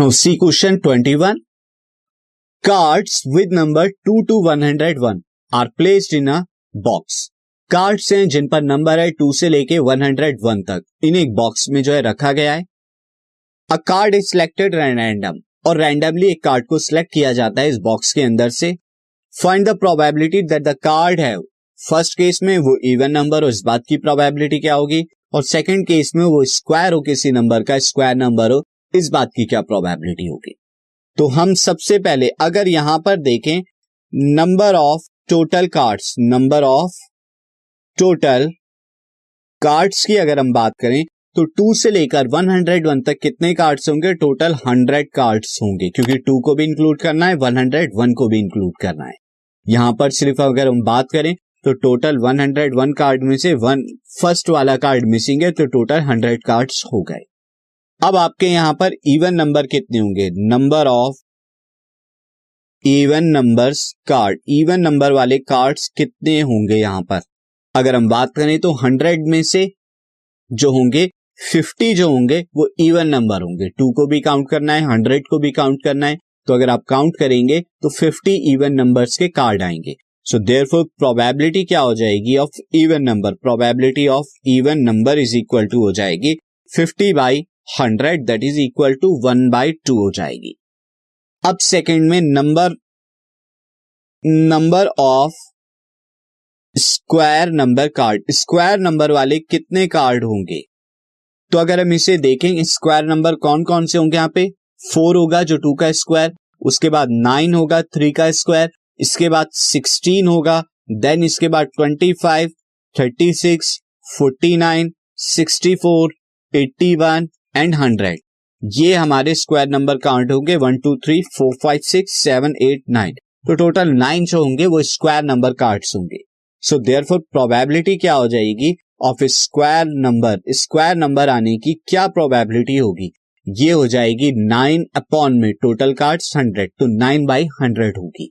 Now one question 21. Cards with number 2 to 101 are placed in a box. Cards हैं जिन पर number है to से लेके 101 तक। इन्हें एक बॉक्स में जो है रखा गया है। A card is selected random और रैंडमली एक कार्ड को सिलेक्ट किया जाता है इस बॉक्स के अंदर से। Find the probability that the card है फ़र्स्ट केस में वो इवन नंबर हो, इस बात की प्रोबेबिलिटी क्या होगी? और सेकंड केस में वो स्क्वायर हो, किसी नंबर का स्क्वायर नंबर हो। इस बात की क्या प्रोबेबिलिटी होगी? तो हम सबसे पहले, अगर यहाँ पर देखें number of total cards number of total cards की अगर हम बात करें तो टू से लेकर 101 तक कितने कार्ड्स होंगे? टोटल 100 कार्ड्स होंगे, क्योंकि टू को भी इंक्लूड करना है 101 को भी इंक्लूड करना है। यहाँ पर सिर्फ़ अगर हम बात करें तो टोटल 101 कार्ड में से वन फ़र्स्ट वाला कार्ड मिसिंग है तो टोटल 100 कार्ड्स हो गए। अब आपके यहाँ पर इवन नंबर कितने होंगे? Number of even numbers card even number वाले कार्ड्स कितने होंगे यहाँ पर? अगर हम बात करें तो 100 में से जो होंगे 50 जो होंगे, वो इवन नंबर होंगे। टू को भी काउंट करना है 100 को भी काउंट करना है। तो अगर आप काउंट करेंगे तो 50 इवन नंबर्स के कार्ड आएँगे। सो देयर फोर प्रोबेबिलिटी क्या हो जाएगी of even number probability of even number is equal to हो जाएगी 50 by hundred that is equal to one by two हो जाएगी। अब सेकेंड में number number of square number card square number वाले कितने कार्ड होंगे? तो अगर हम इसे देखें स्क्वायर नंबर कौन कौन से होंगे यहाँ पे? फोर होगा जो टू का स्क्वायर उसके बाद नाइन होगा थ्री का स्क्वायर इसके बाद सिक्सटीन होगा देन इसके बाद twenty five thirty six forty nine sixty four eighty one and hundred ये हमारे स्क्वायर नंबर काउंट होंगे one two three four five six seven eight nine तो टोटल नाइन जो होंगे वो स्क्वायर नंबर कार्ड्स होंगे. सो देयर फोर प्रोबेबिलिटी क्या हो जाएगी? Of square number square number आने की क्या प्रोबेबिलिटी होगी? ये हो जाएगी नाइन अपॉन में टोटल कार्ड्स हंड्रेड तो नाइन बाई हंड्रेड होगी.